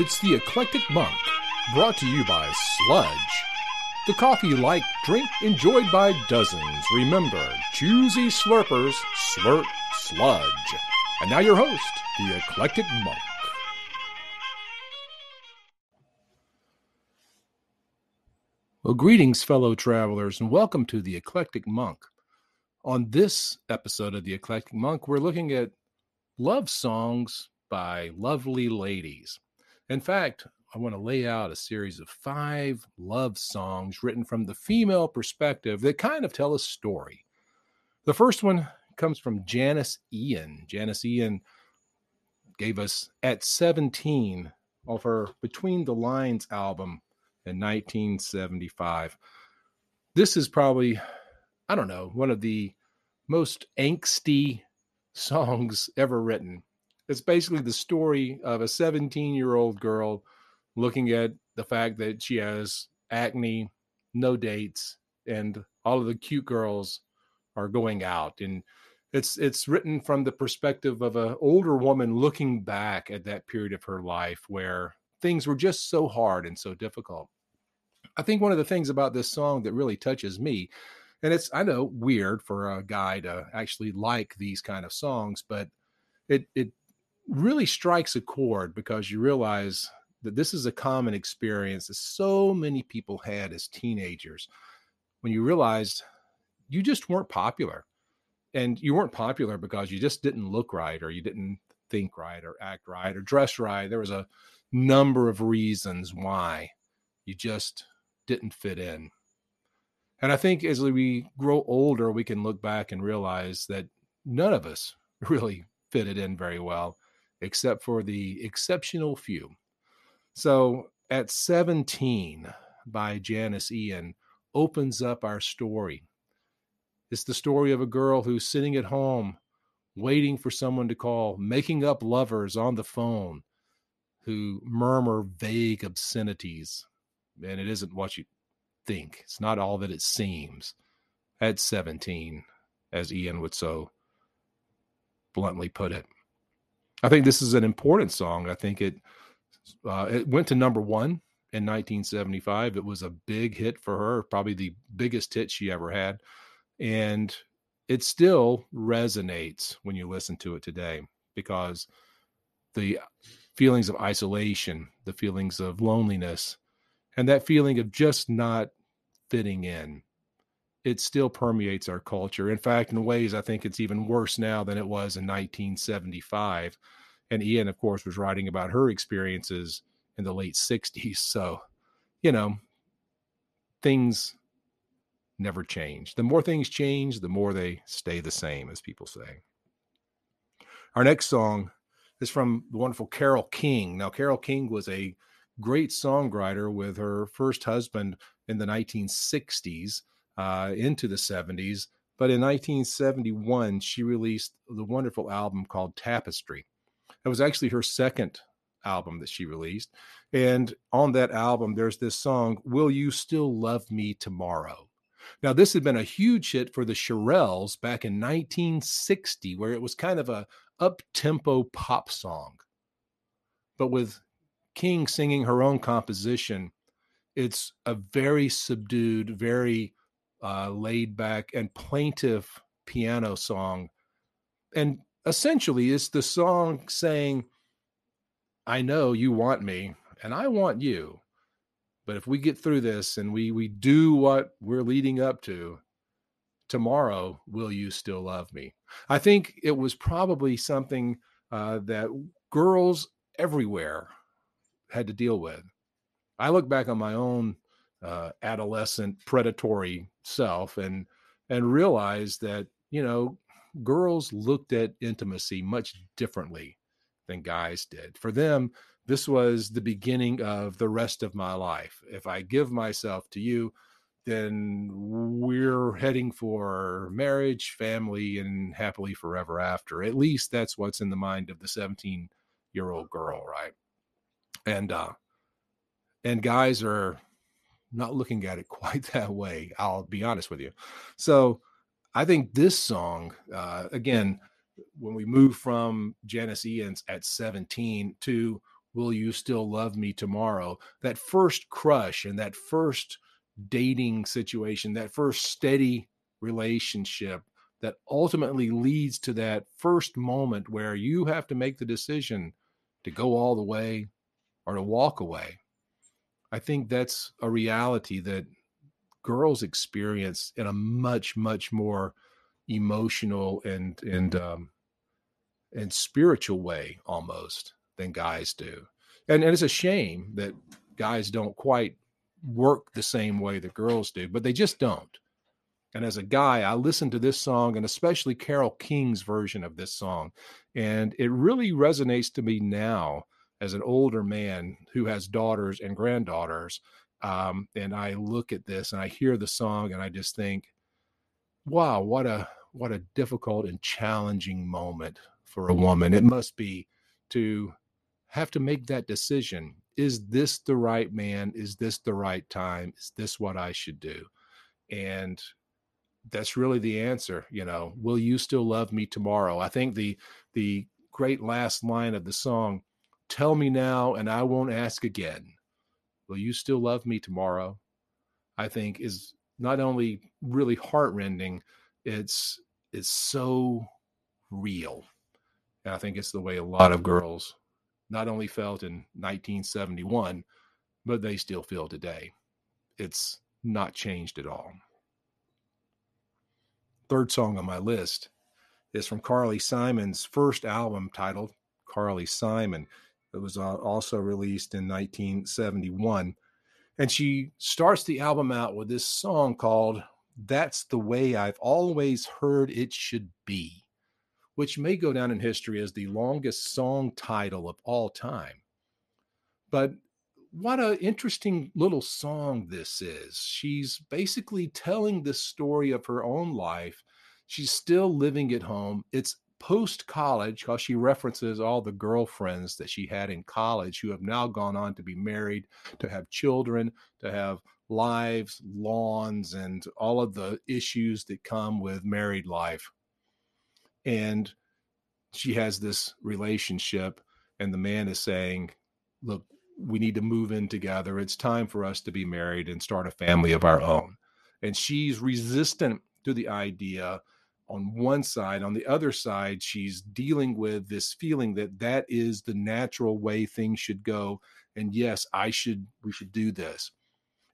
It's the Eclectic Monk, brought to you by Sludge. The coffee like drink enjoyed by dozens. Remember, choosy slurpers slurp sludge. And now your host, the Eclectic Monk. Well, greetings, fellow travelers, and welcome to the Eclectic Monk. On this episode of the Eclectic Monk, we're looking at love songs by lovely ladies. In fact, I want to lay out a series of five love songs written from the female perspective that kind of tell a story. The first one comes from Janis Ian. Janis Ian gave us At 17 off her Between the Lines album in 1975. This is probably, I don't know, one of the most angsty songs ever written. It's basically the story of a 17 year old girl looking at the fact that she has acne, no dates, and all of the cute girls are going out. And it's it's written from the perspective of an older woman looking back at that period of her life where things were just so hard and so difficult. I think one of the things about this song that really touches me, and it's I know weird for a guy to actually like these kind of songs, but it it really strikes a chord because you realize that this is a common experience that so many people had as teenagers when you realized you just weren't popular. And you weren't popular because you just didn't look right or you didn't think right or act right or dress right. There was a number of reasons why you just didn't fit in. And i think as we grow older we can look back and realize that none of us really fitted in very well except for the exceptional few. So at 17 by Janis Ian opens up our story. It's the story of a girl who's sitting at home waiting for someone to call, making up lovers on the phone who murmur vague obscenities. And it isn't what you think, it's not all that it seems. At 17, as Ian would so bluntly put it. I think this is an important song. I think it uh, it went to number one in 1975. It was a big hit for her, probably the biggest hit she ever had, and it still resonates when you listen to it today because the feelings of isolation, the feelings of loneliness, and that feeling of just not fitting in it still permeates our culture. In fact, in ways, I think it's even worse now than it was in 1975. And Ian, of course, was writing about her experiences in the late 60s. So, you know, things never change. The more things change, the more they stay the same, as people say. Our next song is from the wonderful Carole King. Now, Carole King was a great songwriter with her first husband in the 1960s uh, into the 70s. But in 1971, she released the wonderful album called Tapestry. It was actually her second album that she released. And on that album, there's this song, Will You Still Love Me Tomorrow? Now, this had been a huge hit for the Shirelles back in 1960, where it was kind of a up tempo pop song. But with King singing her own composition, it's a very subdued, very uh, laid back and plaintive piano song. And essentially, it's the song saying, I know you want me and I want you. But if we get through this and we we do what we're leading up to, tomorrow will you still love me? I think it was probably something uh, that girls everywhere had to deal with. I look back on my own uh, adolescent predatory self and and realized that you know girls looked at intimacy much differently than guys did. For them this was the beginning of the rest of my life. If i give myself to you then we're heading for marriage family and happily forever after. At least that's what's in the mind of the 17 year old girl right? And uh and guys are not looking at it quite that way. I'll be honest with you. So I think this song, uh, again, when we move from Janis Ian's at 17 to Will You Still Love Me Tomorrow? That first crush and that first dating situation, that first steady relationship that ultimately leads to that first moment where you have to make the decision to go all the way or to walk away. I think that's a reality that girls experience in a much, much more emotional and and um, and spiritual way almost than guys do. And, and it's a shame that guys don't quite work the same way that girls do, but they just don't. And as a guy, I listened to this song and especially Carole King's version of this song. And it really resonates to me now as an older man who has daughters and granddaughters. Um, and I look at this and I hear the song and I just think, wow, what a what a difficult and challenging moment for a woman. It must be to have to make that decision. Is this the right man? Is this the right time? Is this what I should do? And that's really the answer you know will you still love me tomorrow i think the the great last line of the song tell me now and i won't ask again. Will you still love me tomorrow? I think is not only really heartrending it's it's so real. And i think it's the way a lot of girls not only felt in 1971 but they still feel today. It's not changed at all. Third song on my list is from Carly Simon's first album titled Carly Simon. It was uh, also released in 1971. And she starts the album out with this song called That's the Way I've Always Heard It Should Be, which may go down in history as the longest song title of all time. But what an interesting little song this is. She's basically telling the story of her own life. She's still living at home. It's post college because she references all the girlfriends that she had in college who have now gone on to be married, to have children, to have lives, lawns, and all of the issues that come with married life. And she has this relationship, and the man is saying, Look, we need to move in together. It's time for us to be married and start a family of our own. And she's resistant to the idea on one side. On the other side, she's dealing with this feeling that that is the natural way things should go. And yes, I should, we should do this.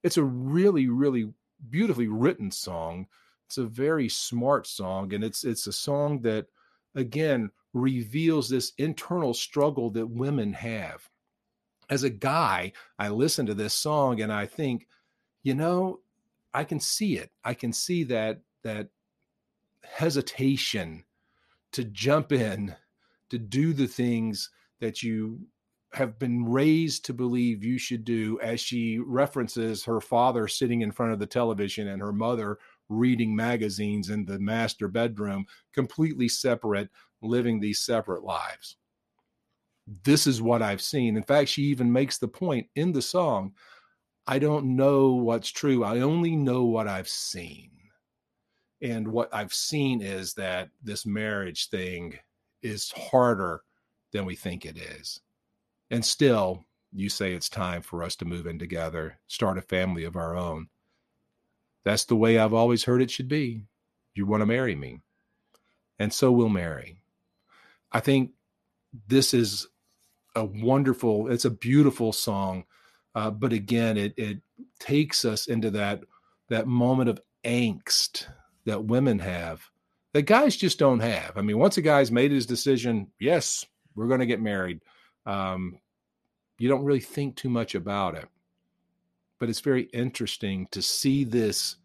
It's a really, really beautifully written song. It's a very smart song. And it's, it's a song that, again, reveals this internal struggle that women have as a guy, I listen to this song and I think, you know, I can see it. I can see that that hesitation to jump in to do the things that you have been raised to believe you should do as she references her father sitting in front of the television and her mother reading magazines in the master bedroom completely separate living these separate lives this is what I've seen. In fact, she even makes the point in the song I don't know what's true. I only know what I've seen. And what I've seen is that this marriage thing is harder than we think it is. And still, you say it's time for us to move in together, start a family of our own. That's the way I've always heard it should be. You want to marry me. And so we'll marry. I think this is a wonderful, it's a beautiful song. Uh, but again, it it takes us into that that moment of angst that women have that guys just don't have. I mean, once a guy's made his decision, yes, we're going to get married. Um, you don't really think too much about it. But it's very interesting to see this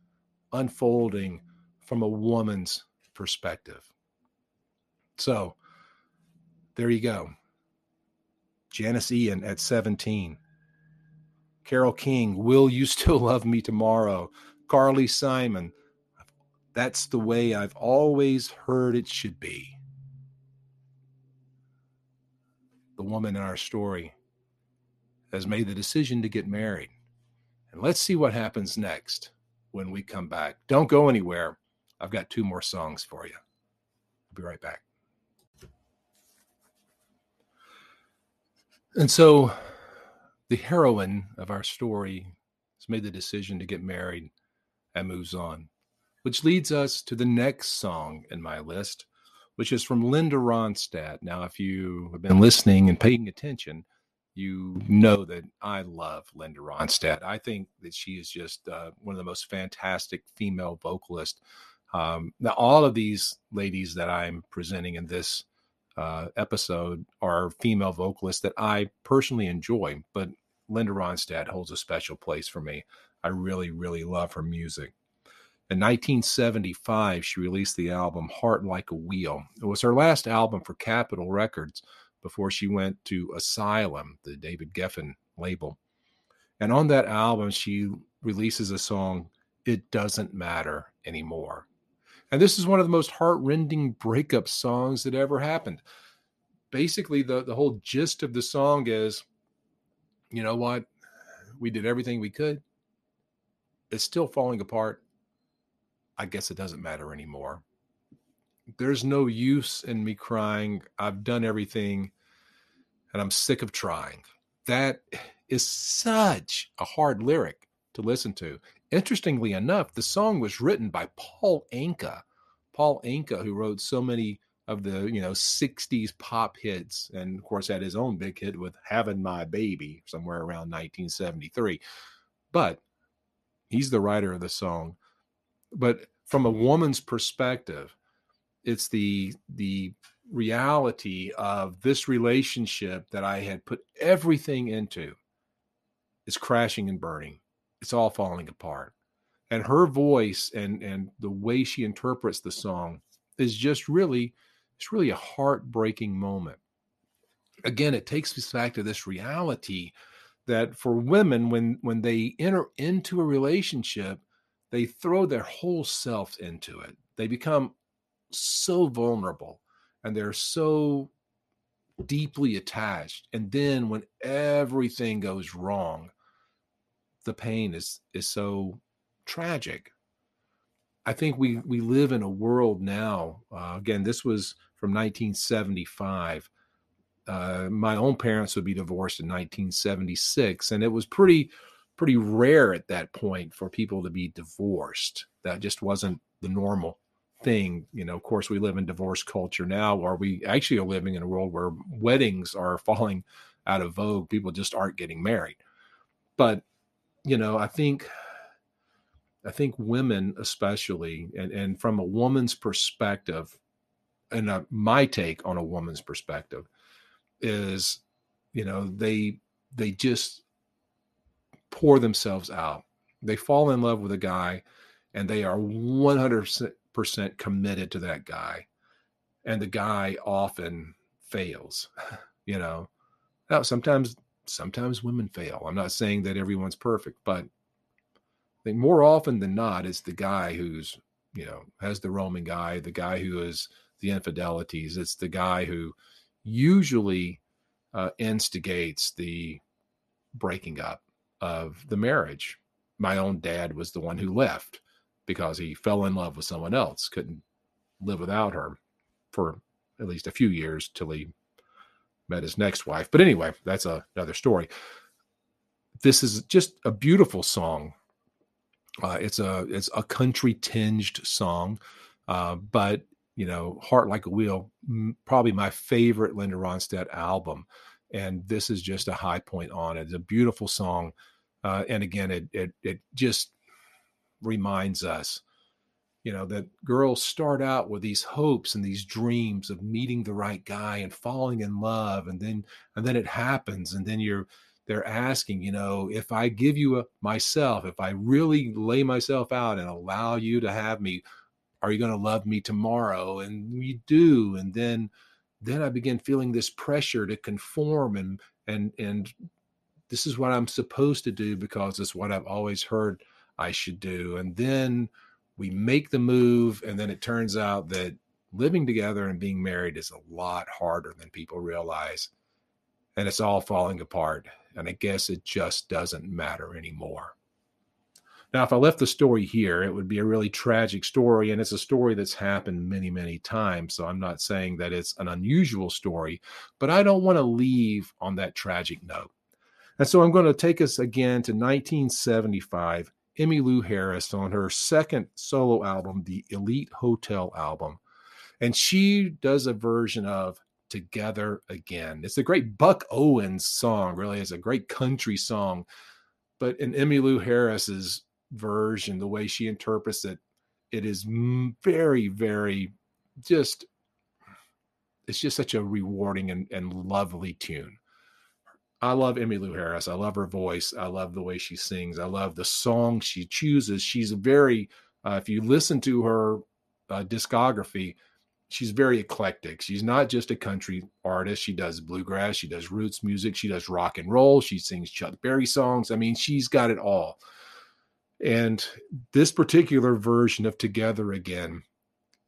unfolding from a woman's perspective. So there you go. Janis Ian at 17. Carole King, Will You Still Love Me Tomorrow? Carly Simon, That's the Way I've Always Heard It Should Be. The woman in our story has made the decision to get married. And let's see what happens next when we come back. Don't go anywhere. I've got two more songs for you. I'll be right back. And so the heroine of our story has made the decision to get married and moves on, which leads us to the next song in my list, which is from Linda Ronstadt. Now, if you have been listening and paying attention, you know that I love Linda Ronstadt. I think that she is just uh, one of the most fantastic female vocalists. Um, now, all of these ladies that I'm presenting in this uh, episode are female vocalists that I personally enjoy, but Linda Ronstadt holds a special place for me. I really, really love her music. In 1975, she released the album Heart Like a Wheel. It was her last album for Capitol Records before she went to Asylum, the David Geffen label. And on that album, she releases a song, It Doesn't Matter Anymore. And this is one of the most heartrending breakup songs that ever happened. Basically, the, the whole gist of the song is you know what? We did everything we could. It's still falling apart. I guess it doesn't matter anymore. There's no use in me crying. I've done everything and I'm sick of trying. That is such a hard lyric to listen to. Interestingly enough, the song was written by Paul Anka. Paul Anka, who wrote so many of the you know 60s pop hits and of course had his own big hit with having my baby somewhere around 1973 but he's the writer of the song but from a woman's perspective it's the the reality of this relationship that i had put everything into is crashing and burning it's all falling apart and her voice and and the way she interprets the song is just really it's really a heartbreaking moment. Again, it takes us back to this reality that for women, when when they enter into a relationship, they throw their whole self into it. They become so vulnerable and they're so deeply attached. And then when everything goes wrong, the pain is is so tragic. I think we we live in a world now. Uh, again, this was from 1975. Uh, my own parents would be divorced in 1976, and it was pretty pretty rare at that point for people to be divorced. That just wasn't the normal thing. You know, of course, we live in divorce culture now, or we actually are living in a world where weddings are falling out of vogue. People just aren't getting married. But you know, I think I think women, especially, and, and from a woman's perspective, and uh, my take on a woman's perspective is you know they they just pour themselves out. They fall in love with a guy and they are 100% committed to that guy and the guy often fails you know? Now sometimes sometimes women fail. I'm not saying that everyone's perfect but I think more often than not it's the guy who's you know has the roaming guy the guy who is the infidelities. It's the guy who usually uh, instigates the breaking up of the marriage. My own dad was the one who left because he fell in love with someone else, couldn't live without her for at least a few years till he met his next wife. But anyway, that's a, another story. This is just a beautiful song. Uh, it's a it's a country tinged song, uh, but you know, Heart Like a Wheel, probably my favorite Linda Ronstadt album. And this is just a high point on it. It's a beautiful song. Uh, and again, it, it, it just reminds us, you know, that girls start out with these hopes and these dreams of meeting the right guy and falling in love. And then, and then it happens. And then you're, they're asking, you know, if I give you a, myself, if I really lay myself out and allow you to have me, are you going to love me tomorrow and we do and then then i begin feeling this pressure to conform and and and this is what i'm supposed to do because it's what i've always heard i should do. And then we make the move and then it turns out that living together and being married is a lot harder than people realize and it's all falling apart and i guess it just doesn't matter anymore Now, if I left the story here, it would be a really tragic story, and it's a story that's happened many, many times. So I'm not saying that it's an unusual story, but I don't want to leave on that tragic note. And so I'm going to take us again to 1975. Emmylou Harris on her second solo album, the Elite Hotel album. And she does a version of Together Again. It's a great Buck Owens song, really. It's a great country song. But in Emmylou Harris's version, the way she interprets it, it is very, very just, it's just such a rewarding and, and lovely tune. I love Emmylou Harris. I love her voice. I love the way she sings. I love the song she chooses. She's a very, uh, if you listen to her uh, discography, she's very eclectic. She's not just a country artist. She does bluegrass. She does roots music. She does rock and roll. She sings Chuck Berry songs. I mean, she's got it all. And this particular version of Together Again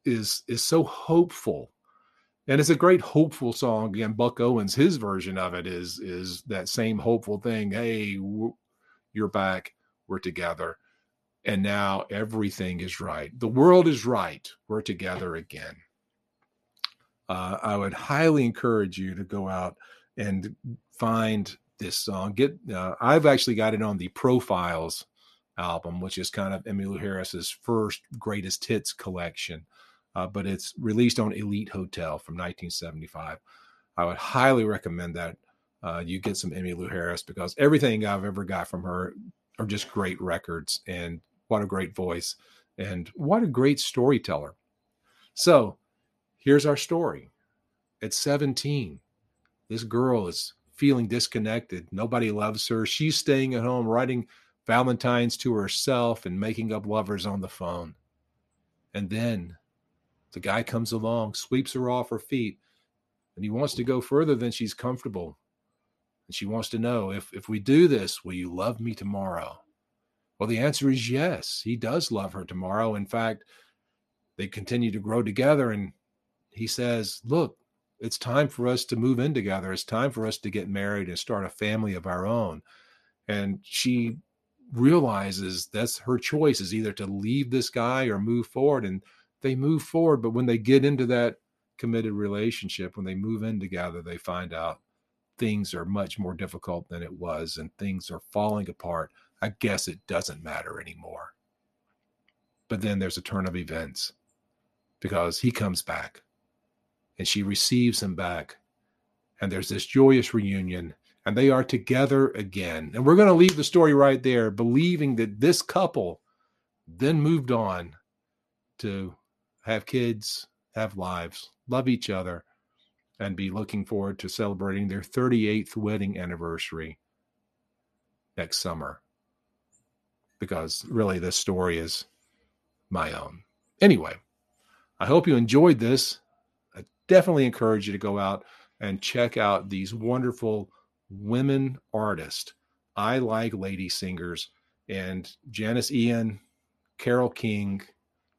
is is so hopeful. And it's a great hopeful song. Again buck owens his version of it is is that same hopeful thing. Hey you're back. We're together. And now everything is right. The world is right. We're together again. Uh, i would highly encourage you to go out and find this song. Get uh, i've actually got it on the profiles album which is kind of emmylou harris's first greatest hits collection uh, but it's released on Elite Hotel from 1975. I would highly recommend that uh, you get some Emmylou Harris because everything I've ever got from her are just great records and what a great voice and what a great storyteller. So here's our story. At 17, this girl is feeling disconnected. Nobody loves her. She's staying at home writing Valentines to herself and making up lovers on the phone. And then the guy comes along, sweeps her off her feet, and he wants to go further than she's comfortable. And she wants to know if if we do this, will you love me tomorrow? Well, the answer is yes. He does love her tomorrow. In fact, they continue to grow together and he says, "Look, it's time for us to move in together. It's time for us to get married and start a family of our own." And she realizes that's her choice is either to leave this guy or move forward and they move forward. But when they get into that committed relationship, when they move in together, they find out things are much more difficult than it was and things are falling apart. I guess it doesn't matter anymore. But then there's a turn of events because he comes back and she receives him back. And there's this joyous reunion and they are together again. And we're going to leave the story right there, believing that this couple then moved on to have kids, have lives, love each other, and be looking forward to celebrating their 38th wedding anniversary next summer. Because really, this story is my own. Anyway, I hope you enjoyed this. I definitely encourage you to go out and check out these wonderful women artists. I like lady singers, and Janis Ian, Carole King,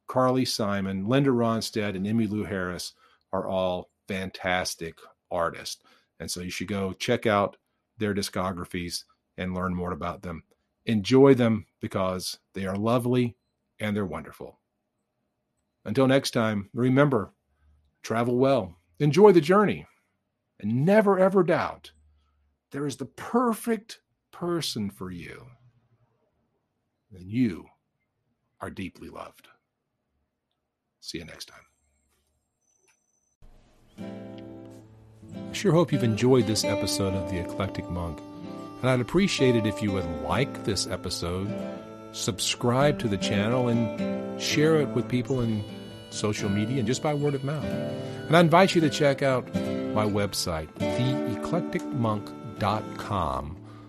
Carly Simon, Linda Ronstadt, and Emmylou Harris are all fantastic artists. And so you should go check out their discographies and learn more about them. Enjoy them because they are lovely and they're wonderful. Until next time, remember travel well, enjoy the journey, and never ever doubt there is the perfect person for you. And you are deeply loved. See you next time. I sure hope you've enjoyed this episode of The Eclectic Monk, and I'd appreciate it if you would like this episode, subscribe to the channel, and share it with people in social media and just by word of mouth. And I invite you to check out my website, theeclecticmonk.com,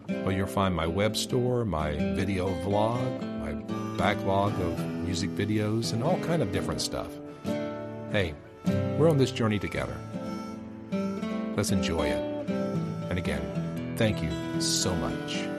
where you'll find my web store, my video vlog, my backlog of music videos, and all kind of different stuff. Hey, we're on this journey together. Let's enjoy it. And again, thank you so much.